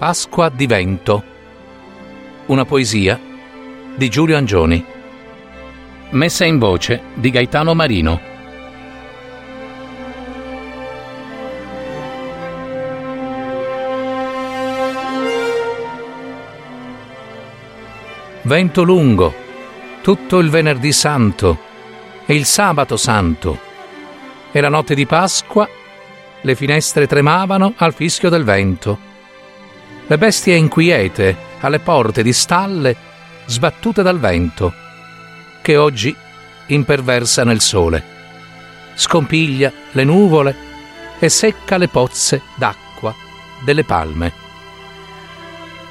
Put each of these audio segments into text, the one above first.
Pasqua di vento. Una poesia di Giulio Angioni. Messa in voce di Gaetano Marino. Vento lungo, tutto il venerdì santo e il sabato santo. E la notte di Pasqua le finestre tremavano al fischio del vento. Le bestie inquiete alle porte di stalle sbattute dal vento, che oggi imperversa nel sole. Scompiglia le nuvole e secca le pozze d'acqua delle palme.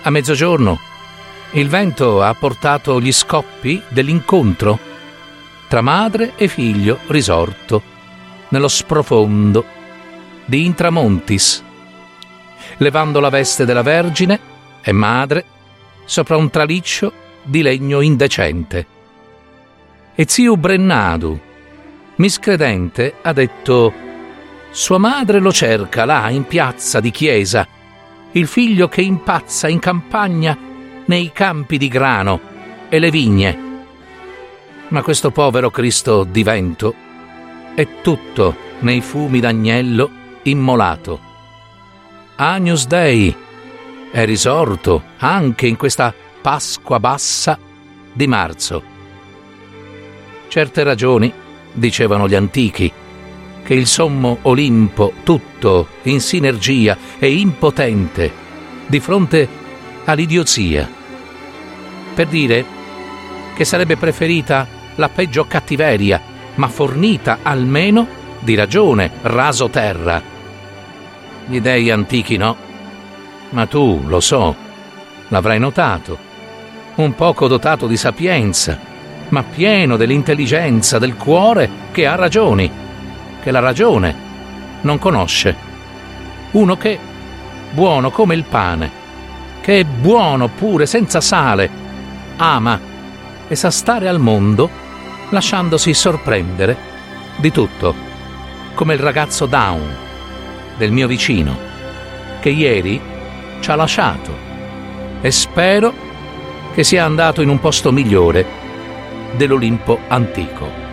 A mezzogiorno il vento ha portato gli scoppi dell'incontro tra madre e figlio risorto nello sprofondo di Intramontis, levando la veste della Vergine e madre sopra un traliccio di legno indecente. E zio Brennadu, miscredente, ha detto Sua madre lo cerca là in piazza di chiesa, il figlio che impazza in campagna nei campi di grano e le vigne. Ma questo povero Cristo di vento è tutto nei fumi d'agnello immolato. Agnus Dei è risorto anche in questa Pasqua bassa di marzo. Certe ragioni, dicevano gli antichi, che il sommo Olimpo, tutto in sinergia e impotente, di fronte all'idiozia, per dire che sarebbe preferita la peggio cattiveria, ma fornita almeno di ragione, raso terra. Gli dei antichi no, ma tu, lo so, l'avrai notato, un poco dotato di sapienza, ma pieno dell'intelligenza del cuore che ha ragioni, che la ragione non conosce. Uno che, buono come il pane, che è buono pure senza sale, ama e sa stare al mondo lasciandosi sorprendere di tutto, come il ragazzo Down del mio vicino, che ieri ci ha lasciato e spero che sia andato in un posto migliore dell'Olimpo antico.